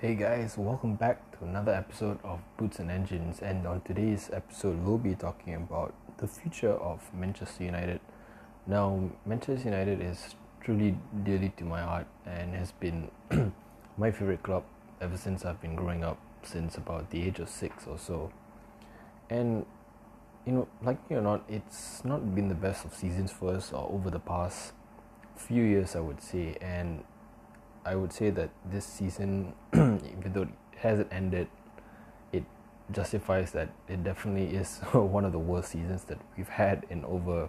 Hey guys, welcome back to another episode of Boots and Engines. And on today's episode, we'll be talking about the future of Manchester United. Now, Manchester United is truly dearly to my heart and has been my favorite club ever since I've been growing up, since about the age of six or so. And you know, like me or not, it's not been the best of seasons for us or over the past few years, I would say. And I would say that this season, even though it hasn't ended, it justifies that it definitely is one of the worst seasons that we've had in over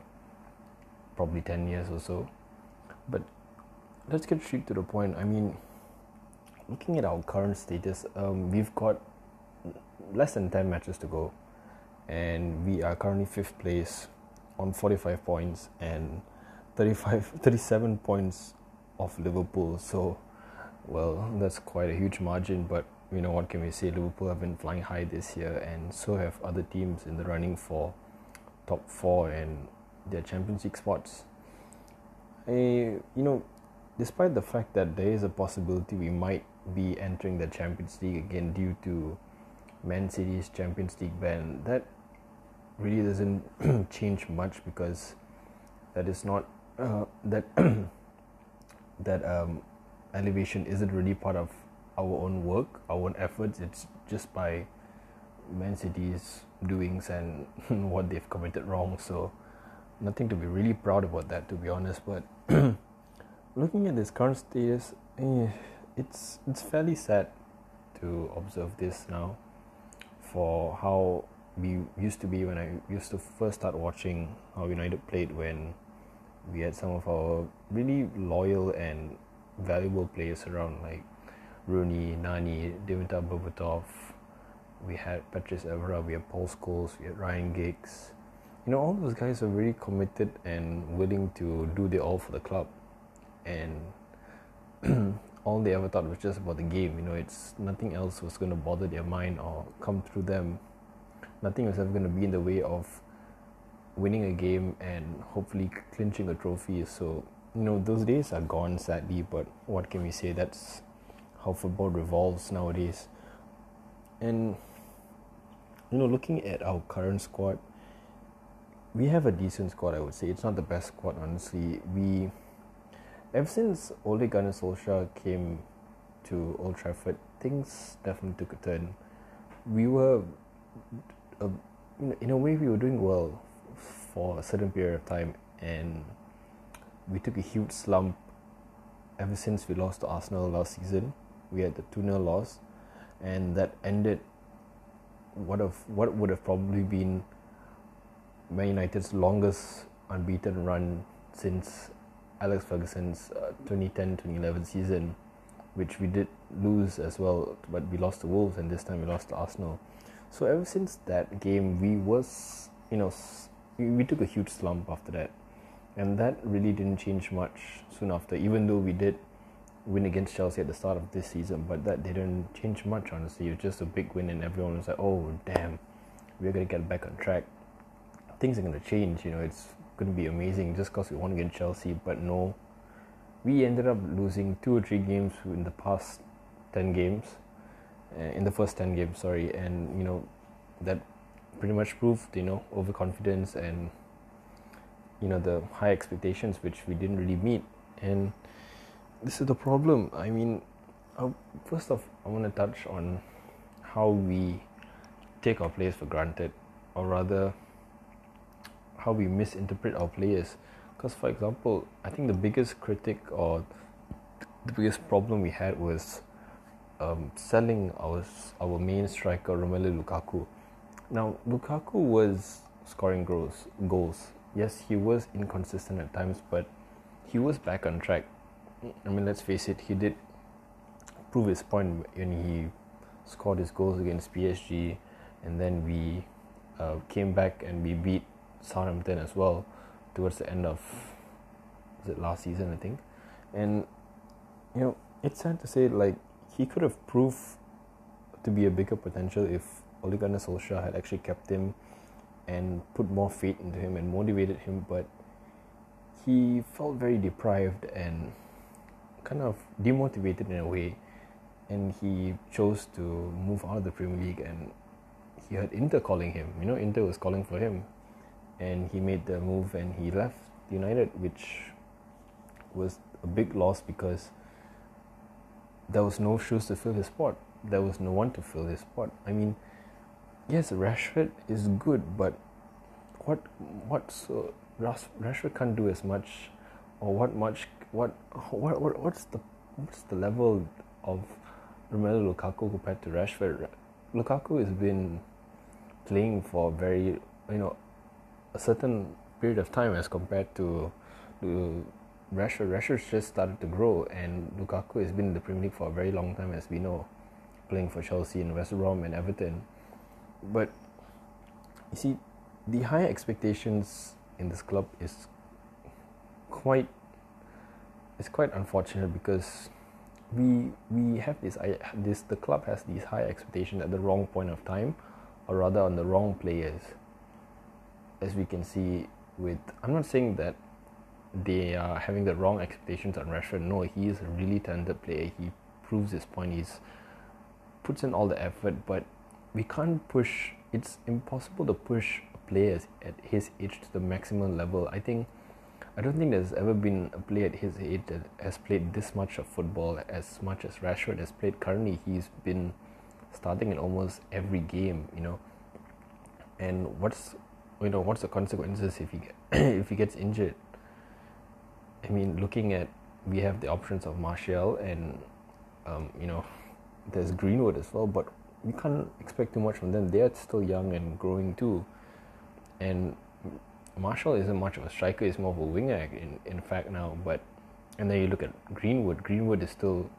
probably 10 years or so. But let's get straight to the point. I mean, looking at our current status, um, we've got less than 10 matches to go, and we are currently fifth place on 45 points and 35, 37 points of Liverpool. So, well, that's quite a huge margin, but you know, what can we say? Liverpool have been flying high this year, and so have other teams in the running for top four and their Champions League spots. I, you know, despite the fact that there is a possibility we might be entering the Champions League again due to Man City's Champions League ban, that really doesn't change much because that is not uh, that that um, elevation isn't really part of our own work, our own efforts. It's just by Man City's doings and what they've committed wrong. So nothing to be really proud about that, to be honest. But looking at this current status, eh, it's it's fairly sad to observe this now for how we used to be when I used to first start watching how United played when we had some of our really loyal and valuable players around like Rooney, Nani, Dimitar Berbatov. We had Patrice Evra, we had Paul Scholes, we had Ryan Giggs. You know, all those guys are really committed and willing to do the all for the club. And all they ever thought was just about the game. You know, it's nothing else was going to bother their mind or come through them. Nothing was ever going to be in the way of winning a game and hopefully clinching a trophy. So, you know, those days are gone sadly, but what can we say? That's how football revolves nowadays. And, you know, looking at our current squad, we have a decent squad, I would say. It's not the best squad, honestly. We, ever since Ole Gunnar Solskjaer came to Old Trafford, things definitely took a turn. We were, uh, in a way, we were doing well for a certain period of time, and we took a huge slump ever since we lost to Arsenal last season. We had the 2 0 loss, and that ended what of what would have probably been Man United's longest unbeaten run since Alex Ferguson's 2010-2011 uh, season, which we did lose as well, but we lost to Wolves, and this time we lost to Arsenal. So ever since that game, we was you know we, took a huge slump after that, and that really didn't change much soon after. Even though we did win against Chelsea at the start of this season, but that didn't change much. Honestly, it was just a big win, and everyone was like, "Oh, damn, we're gonna get back on track. Things are gonna change. You know, it's gonna be amazing just because we won against Chelsea." But no, we ended up losing two or three games in the past ten games, uh, in the first ten games. Sorry, and you know that pretty much proved you know overconfidence and you know the high expectations which we didn't really meet. And this is the problem. I mean uh, first off i want to touch on how we take our players for granted or rather how we misinterpret our players. Because for example i think the biggest critic or the biggest problem we had was um, selling our our main striker Romelu Lukaku now, Lukaku was scoring goals. Goals. Yes, he was inconsistent at times, but he was back on track. I mean, let's face it, he did prove his point when he scored his goals against PSG, and then we uh, came back and we beat Southampton as well towards the end of was it last season, I think. And you know, it's sad to say like he could have proved to be a bigger potential if Ole Gunnar Solskjaer had actually kept him and put more faith into him and motivated him, but he felt very deprived and kind of demotivated in a way. and he chose to move out of the Premier League and he had Inter calling him. You know, Inter was calling for him, and he made the move and he left United, which was a big loss because there was no shoes to fill his spot. There was no one to fill his spot. I mean, yes, Rashford is good, but what what so Rashford can't do as much, or what much what what, what what's the what's the level of Romelu Lukaku compared to Rashford? Lukaku has been playing for very you know a certain period of time as compared to to Rashford. Rashford's just started to grow, and Lukaku has been in the Premier League for a very long time, as we know, playing for Chelsea and West Brom and Everton. But you see, the high expectations in this club is quite it's quite unfortunate because we we have this this the club has these high expectations at the wrong point of time or rather on the wrong players. As we can see with I'm not saying that they are having the wrong expectations on Rashford. No he is a really talented player. He proves his point. He's puts in all the effort but we can't push it's impossible to push players at his age to the maximum level I think I don't think there's ever been a player at his age that has played this much of football as much as Rashford has played. Currently, he's been starting in almost every game, you know. And what's you know what's the consequences if he get, if he gets injured? I mean, looking at we have the options of Martial and um, you know there's Greenwood as well, but you can't expect too much from them. They're still young and growing too, and Martial isn't much of a striker; he's more of a winger in in fact now. But and then you look at Greenwood. Greenwood is still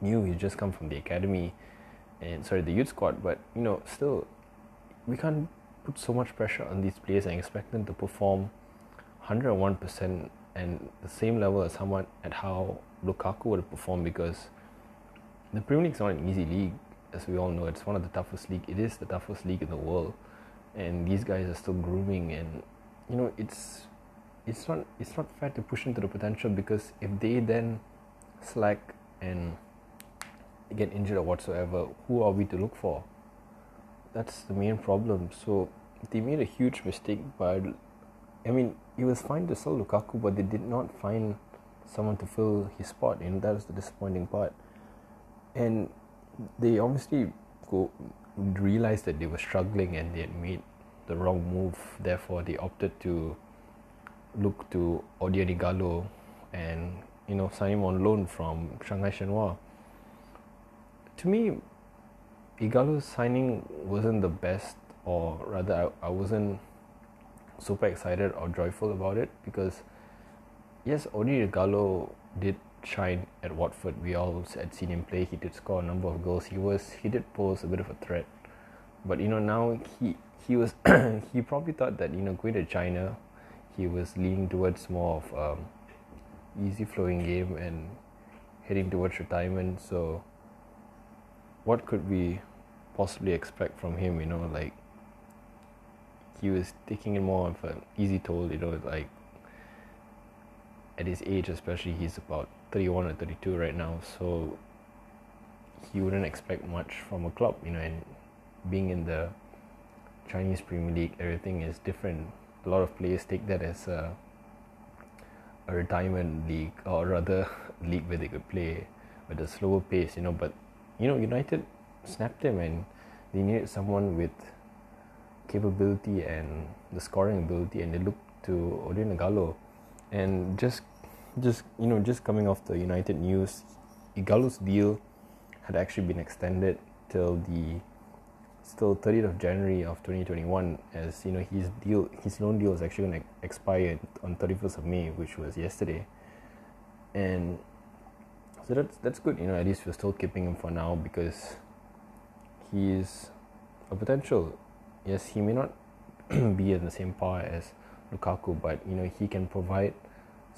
new; he's just come from the academy, and sorry, the youth squad. But you know, still, we can't put so much pressure on these players and expect them to perform 101 percent and the same level as someone at how Lukaku would have performed because the Premier League is not an easy league, as we all know. It's one of the toughest league. It is the toughest league in the world, and these guys are still grooming and you know it's it's not it's not fair to push into the potential because if they then slack and get injured or whatsoever, who are we to look for? That's the main problem. So they made a huge mistake by I mean, it was fine to sell Lukaku, but they did not find someone to fill his spot, and that was the disappointing part. And they obviously go realized that they were struggling and they had made the wrong move. Therefore, they opted to look to Odion Ighalo and you know sign him on loan from Shanghai Shenhua. To me, Ighalo's signing wasn't the best, or rather, I, I wasn't super excited or joyful about it because yes, Odion Ighalo did shine at Watford. We all had seen him play. He did score a number of goals. He was he did pose a bit of a threat, but you know now he he was he probably thought that you know going to China, he was leaning towards more of um, easy flowing game and heading towards retirement. So, what could we possibly expect from him? You know, like he was taking it more of an easy toll. You know, like at his age, especially, he's about thirty-one or thirty-two right now. So he wouldn't expect much from a club. You know, and being in the Chinese Premier League, everything is different. A lot of players take that as a, a retirement league, or rather, league where they could play at a slower pace, you know. But you know, United snapped him, and they needed someone with capability and the scoring ability, and they looked to Odion Ighalo, and just, just you know, just coming off the United news, Ighalo's deal had actually been extended till the still 30th of January of 2021 as you know his deal his loan deal is actually going to expire on 31st of May which was yesterday. And so that's that's good you know at least we're still keeping him for now because he's a potential. Yes he may not be in the same power as Lukaku but you know he can provide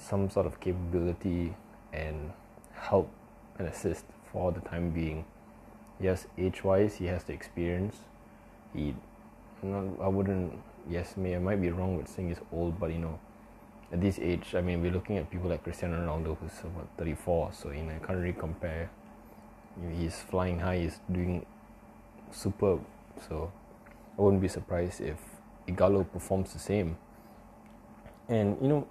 some sort of capability and help and assist for the time being yes, age wise, he has the experience. He, not, I wouldn't, yes, may I might be wrong with saying he's old, but you know, at this age, I mean, we're looking at people like Cristiano Ronaldo, who's about 34, so you know, I can't really compare he's flying high. He's doing superb. So I wouldn't be surprised if Ighalo performs the same. And you know,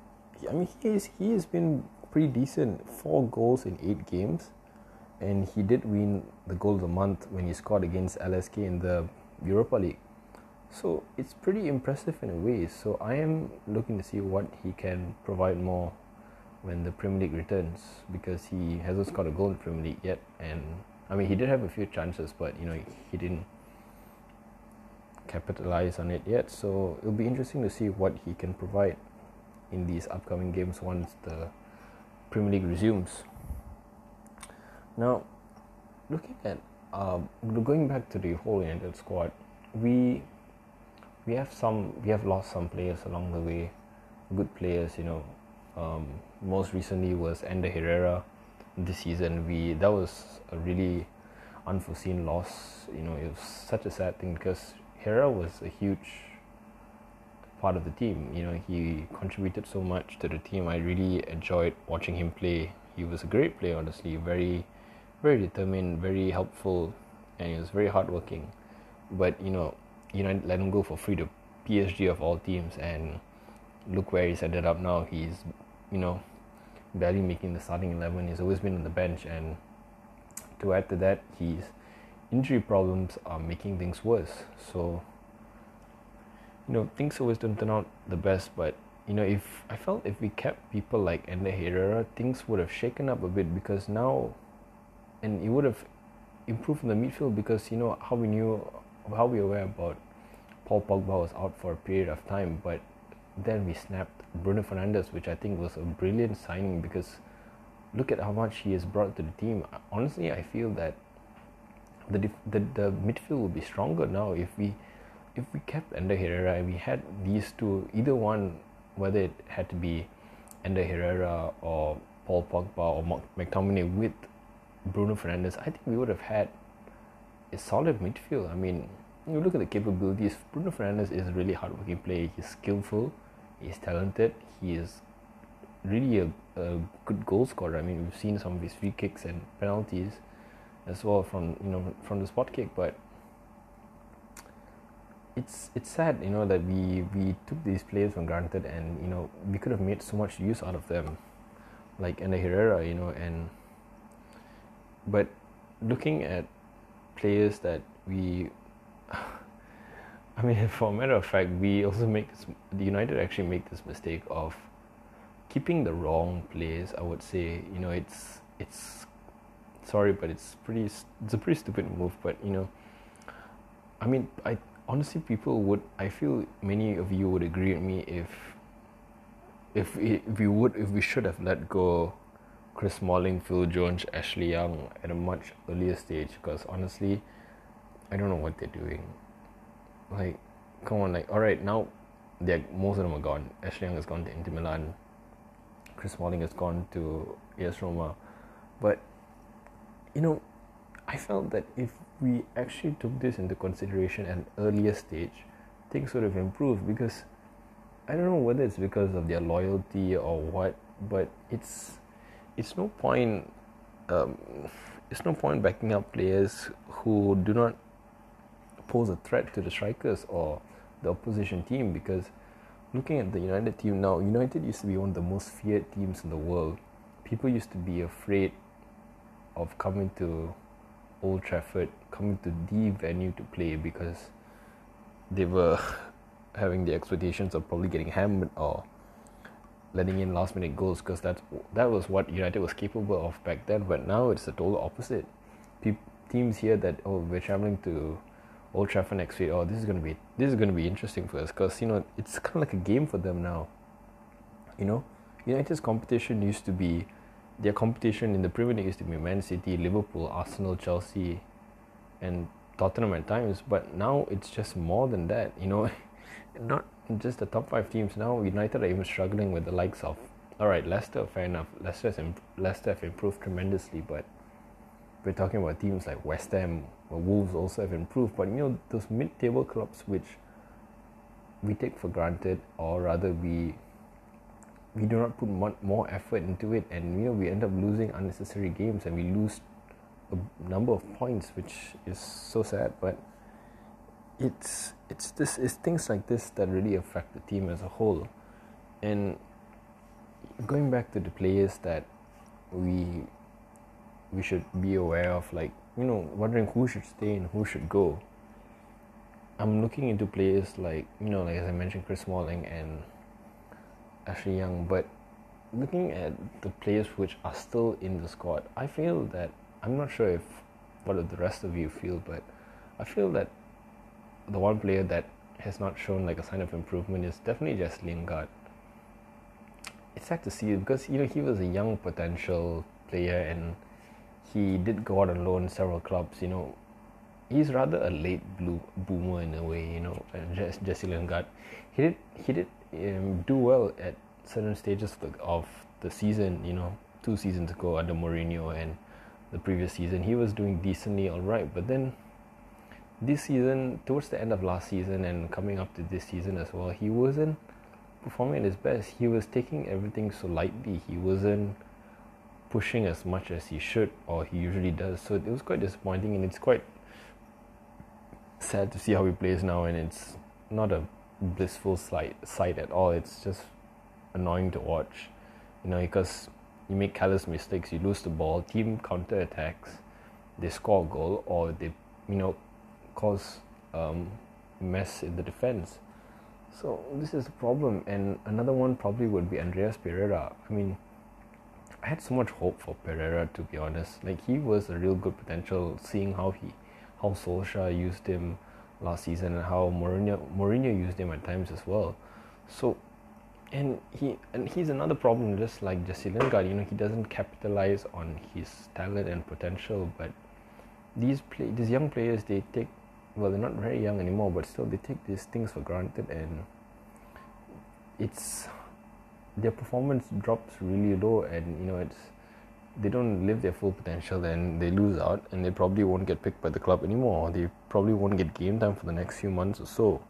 I mean, he is, he has been pretty decent. Four goals in eight games, and he did win the goal of the month when he scored against LASK in the Europa League. So it's pretty impressive in a way. So I am looking to see what he can provide more when the Premier League returns because he hasn't scored a goal in the Premier League yet. And I mean, he did have a few chances, but you know, he didn't capitalize on it yet. So it'll be interesting to see what he can provide in these upcoming games once the Premier League resumes. Now, looking at um, going back to the whole United squad, we we have some we have lost some players along the way, good players. You know, um, most recently was Ander Herrera. This season, we that was a really unforeseen loss. You know, it was such a sad thing because Herrera was a huge part of the team. You know, he contributed so much to the team. I really enjoyed watching him play. He was a great player, honestly. Very, very determined, very helpful, and he was very hardworking. But you know, United let him go for free to PSG of all teams, and look where he's ended up now. He's, you know, barely making the starting eleven. He's always been on the bench, and to add to that, his injury problems are making things worse. So, you know, things always don't turn out the best. But you know, if I felt if we kept people like Ander Herrera, things would have shaken up a bit because now, and it would have improved in the midfield because you know how we knew how we were aware about Paul Pogba was out for a period of time, but then we snapped Bruno Fernandes, which I think was a brilliant signing because look at how much he has brought to the team. Honestly, I feel that the the, the midfield will be stronger now if we if we kept Ander Herrera and we had these two, either one, whether it had to be Ander Herrera or Paul Pogba or McTominay with Bruno Fernandes, I think we would have had a solid midfield. I mean, you look at the capabilities. Bruno Fernandes is a really hardworking player. He's skillful. He's talented. He is really a, a good goal scorer. I mean, we've seen some of his free kicks and penalties as well from you know from the spot kick. But it's it's sad, you know, that we we took these players for granted, and you know we could have made so much use out of them, like Ander Herrera, you know, and but looking at players that we I mean for a matter of fact we also make the United actually make this mistake of keeping the wrong players I would say you know it's it's sorry but it's pretty it's a pretty stupid move but you know I mean I honestly people would I feel many of you would agree with me if if, if we would if we should have let go Chris Smalling, Phil Jones, Ashley Young at a much earlier stage because honestly, I don't know what they're doing. Like, come on, like, all right, now they're, most of them are gone. Ashley Young has gone to Inter Milan. Chris Smalling has gone to AS Roma. But, you know, I felt that if we actually took this into consideration at an earlier stage, things would have improved because I don't know whether it's because of their loyalty or what, but it's it's no point um, it's no point backing up players who do not pose a threat to the strikers or the opposition team because looking at the United team now, United used to be one of the most feared teams in the world. People used to be afraid of coming to Old Trafford, coming to the venue to play because they were having the expectations of probably getting hammered or letting in last minute goals because that that was what United was capable of back then. But now it's the total opposite. Pe- teams hear that oh we're traveling to Old Trafford next week. Oh, this is gonna be this is gonna be interesting for us because you know it's kind of like a game for them now. You know, United's competition used to be their competition in the Premier League used to be Man City, Liverpool, Arsenal, Chelsea, and Tottenham at times. But now it's just more than that. You know, not just the top five teams now. United are even struggling with the likes of. All right, Leicester, fair enough. Leicester imp- Leicester have improved tremendously, but we're talking about teams like West Ham, or Wolves also have improved. But you know those mid-table clubs which we take for granted, or rather we we do not put more effort into it, and you know we end up losing unnecessary games, and we lose a number of points, which is so sad. But it's it's this it's things like this that really affect the team as a whole, and going back to the players that we we should be aware of, like you know, wondering who should stay and who should go. I'm looking into players like you know, like as I mentioned, Chris Smalling and Ashley Young, but looking at the players which are still in the squad, I feel that I'm not sure if what the rest of you feel, but I feel that the one player that has not shown like a sign of improvement is definitely Jesse Lingard. It's sad to see because you know he was a young potential player and he did go out on loan several clubs. You know, he's rather a late blue boomer in a way. You know, Jesse Lingard. He did he did um, do well at certain stages of the, of the season. You know, two seasons ago under Mourinho and the previous season he was doing decently all right. But then this season, towards the end of last season and coming up to this season as well, he wasn't performing at his best. He was taking everything so lightly. He wasn't pushing as much as he should or he usually does. So it was quite disappointing and it's quite sad to see how he plays now and it's not a blissful sight sight at all. It's just annoying to watch. You know, because you make callous mistakes, you lose the ball, team counter attacks, they score a goal or they you know cause um, mess in the defense. So this is a problem, and another one probably would be Andreas Pereira. I mean, I had so much hope for Pereira to be honest. Like he was a real good potential, seeing how he, how Solskjaer used him last season and how Mourinho Mourinho used him at times as well. So, and he and he's another problem, just like Jesse Lingard. You know, he doesn't capitalize on his talent and potential, but these play these young players they take well they're not very young anymore but still they take these things for granted and it's their performance drops really low and you know it's they don't live their full potential and they lose out and they probably won't get picked by the club anymore or they probably won't get game time for the next few months or so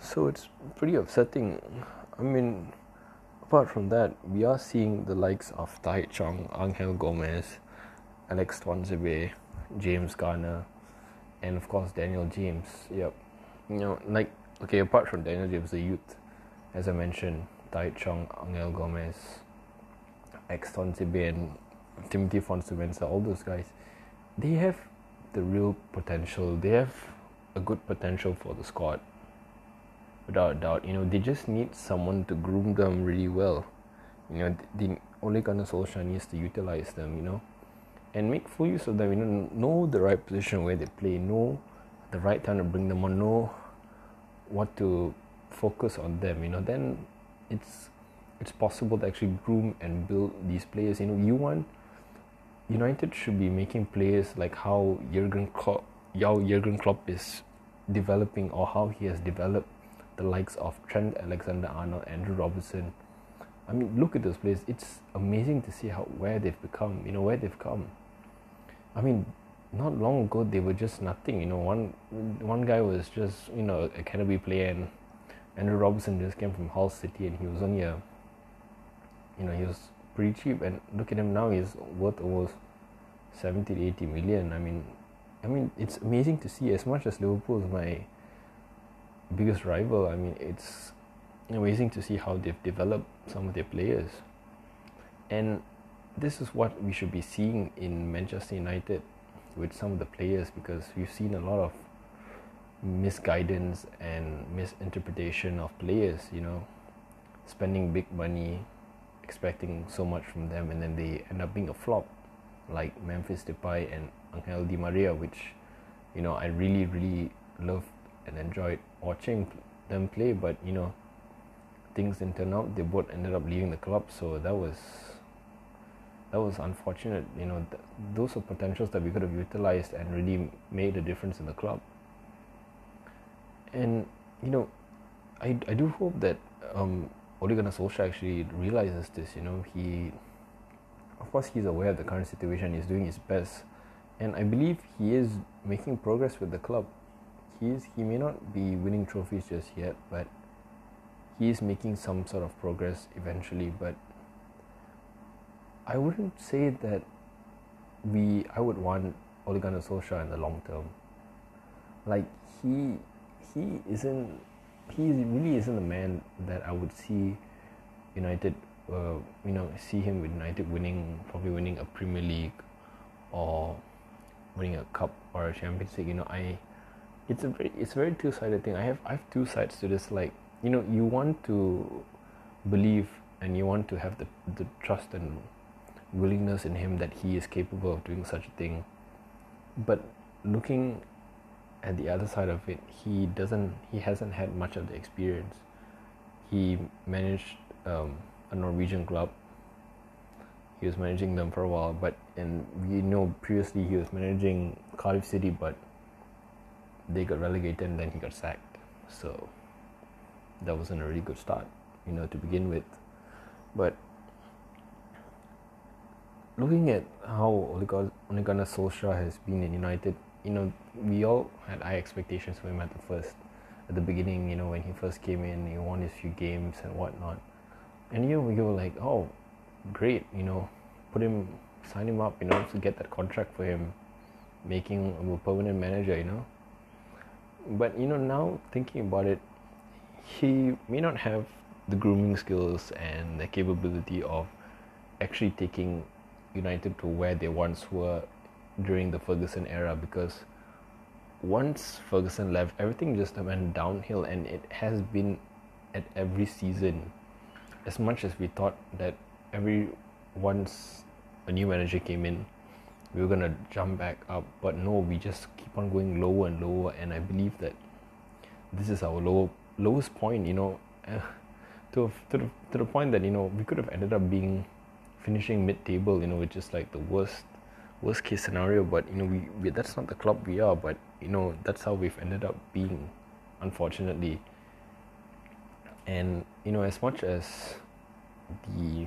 so it's pretty upsetting i mean apart from that we are seeing the likes of Tahith Chong, Angel Gomes, Alex Tuanzebe, James Garner, and of course Daniel James. Yep. You know, like okay, apart from Daniel James, the youth, as I mentioned, Tahith Chong, Angel Gomes, Alex Tuanzebe, and Timothy Fosu-Mensah, all those guys, they have the real potential. They have a good potential for the squad. Without a doubt, you know, they just need someone to groom them really well. You know, the Ole Gunnar Solskjaer needs to utilize them. You know, and make full use of them. You know, know the right position where they play, know the right time to bring them on, know what to focus on them. You know, then it's it's possible to actually groom and build these players. You know, you want United should be making players like how Jurgen Klopp, how Jurgen Klopp is developing, or how he has developed the likes of Trent Alexander-Arnold, Andrew Robertson. I mean, look at those players. It's amazing to see how where they've become. You know, where they've come. I mean, not long ago they were just nothing. You know, one one guy was just you know a academy player, and Andrew Robertson just came from Hull City, and he was only a you know he was pretty cheap. And look at him now; he's worth almost 70 to 80 million. I mean, I mean it's amazing to see. As much as Liverpool is my biggest rival, I mean it's amazing to see how they've developed some of their players, and this is what we should be seeing in Manchester United with some of the players because we've seen a lot of misguidance and misinterpretation of players, you know, spending big money, expecting so much from them, and then they end up being a flop, like Memphis Depay and Angel Di Maria, which, you know, I really, really loved and enjoyed watching them play, but, you know, things didn't turn out. They both ended up leaving the club, so that was that was unfortunate. You know, th- those are potentials that we could have utilized and really made a difference in the club. And you know, I, I do hope that um, Ole Gunnar Solskjaer actually realizes this. You know, he, of course, he's aware of the current situation. He's doing his best, and I believe he is making progress with the club. He's. He may not be winning trophies just yet, but he is making some sort of progress eventually. But I wouldn't say that we I would want Ole Gunnar Solskjaer in the long term. Like he he isn't he really isn't the man that I would see United uh, you know see him with United winning probably winning a Premier League or winning a cup or a Champions League. You know I it's a very it's a very two sided thing. I have I have two sides to this. Like you know you want to believe and you want to have the the trust and willingness in him that he is capable of doing such a thing. But looking at the other side of it, he doesn't he hasn't had much of the experience. He managed um, a Norwegian club. He was managing them for a while, but and we know previously he was managing Cardiff City, but they got relegated and then he got sacked. So that wasn't a really good start, you know, to begin with. But looking at how Ole Gunnar Solskjaer has been in United, you know, we all had high expectations for him at the first, at the beginning, you know, when he first came in, he won his few games and whatnot. And, you know, we were like, oh, great, you know, put him, sign him up, you know, to get that contract for him, making him a permanent manager, you know. But, you know, now thinking about it, he may not have the grooming skills and the capability of actually taking United to where they once were during the Ferguson era because once Ferguson left, everything just went downhill and it has been at every season. As much as we thought that every once a new manager came in, we were gonna jump back up, but no, we just keep on going lower and lower. And I believe that this is our low lowest point. You know, to to the, to the point that you know we could have ended up being finishing mid-table, you know, which is like the worst worst case scenario. But you know, we, we that's not the club we are. But you know, that's how we've ended up being, unfortunately. And you know, as much as the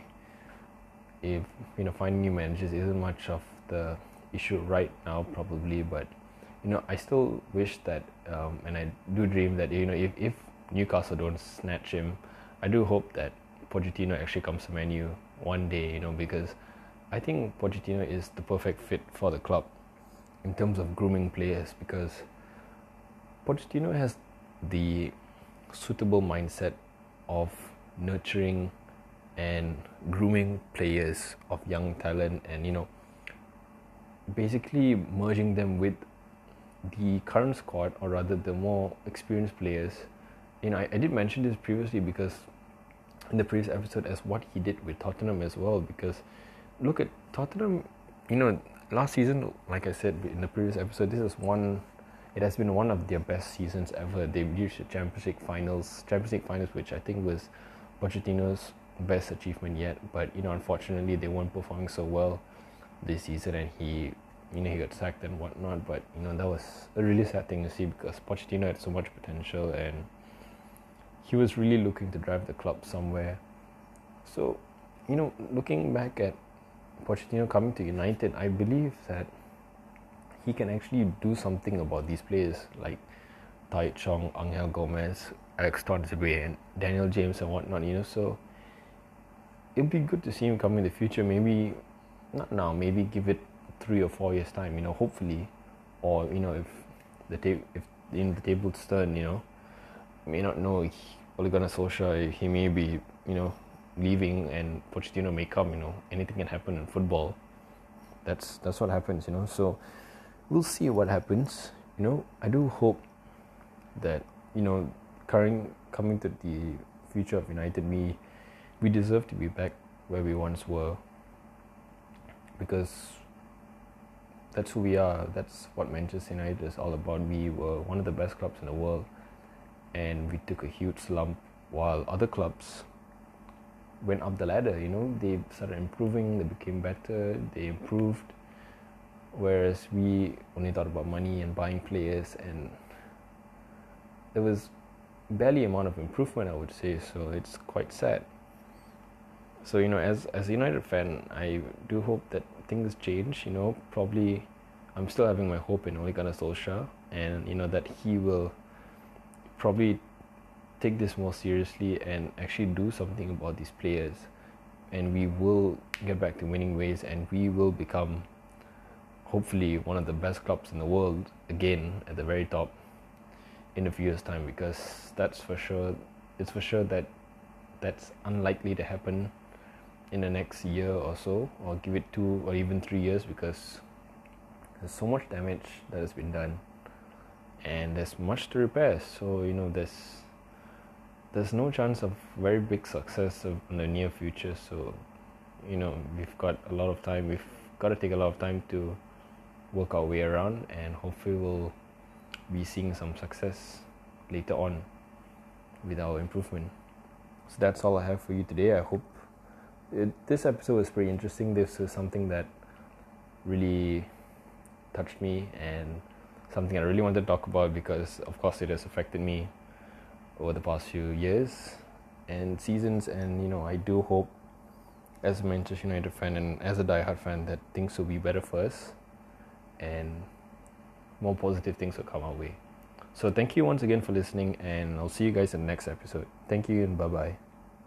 if you know finding new managers isn't much of the issue right now, probably, but you know, I still wish that, um, and I do dream that you know, if if Newcastle don't snatch him, I do hope that Pochettino actually comes to Man U one day, you know, because I think Pochettino is the perfect fit for the club in terms of grooming players because Pochettino has the suitable mindset of nurturing and grooming players of young talent and you know basically merging them with the current squad or rather the more experienced players you know I, I did mention this previously because in the previous episode as what he did with Tottenham as well. Because look at Tottenham, you know, last season, like I said in the previous episode, this is one. It has been one of their best seasons ever. They reached the Champions League finals, Champions League finals, which I think was Pochettino's best achievement yet. But you know, unfortunately, they weren't performing so well this season, and he, you know, he got sacked and whatnot. But you know, that was a really sad thing to see because Pochettino had so much potential and he was really looking to drive the club somewhere. So, you know, looking back at Pochettino coming to United, I believe that he can actually do something about these players like Tahith Chong, Angel Gomes, Alex Tuanzebe, and Daniel James and whatnot, you know. So it'd be good to see him come in the future. Maybe not now, maybe give it three or four years time, you know, hopefully. Or, you know, if the ta- if in the table's turn, you know, may not know Ole Gunnar Solskjaer, he may be, you know, leaving and Pochettino may come, you know, anything can happen in football. That's that's what happens, you know. So we'll see what happens. You know, I do hope that, you know, current coming to the future of United, we we deserve to be back where we once were because that's who we are. That's what Manchester United is all about. We were one of the best clubs in the world and we took a huge slump while other clubs went up the ladder you know they started improving they became better they improved. Whereas we only thought about money and buying players and there was barely amount of improvement i would say so it's quite sad. So you know as as a united fan i do hope that things change you know. Probably i'm still having my hope in Ole Gunnar Solskjaer and you know that he will probably take this more seriously and actually do something about these players. And we will get back to winning ways and we will become hopefully one of the best clubs in the world again at the very top in a few years time because that's for sure it's for sure that that's unlikely to happen in the next year or so or give it two or even three years because there's so much damage that has been done and there's much to repair. So you know there's there's no chance of very big success in the near future so you know we've got a lot of time we've got to take a lot of time to work our way around and hopefully we'll be seeing some success later on with our improvement. So that's all i have for you today. I hope it, this episode was pretty interesting. This is something that really touched me and something i really wanted to talk about because of course it has affected me over the past few years and seasons and you know i do hope as a Manchester United fan and as a diehard fan that things will be better for us and more positive things will come our way. So thank you once again for listening and I'll see you guys in the next episode. Thank you and bye bye.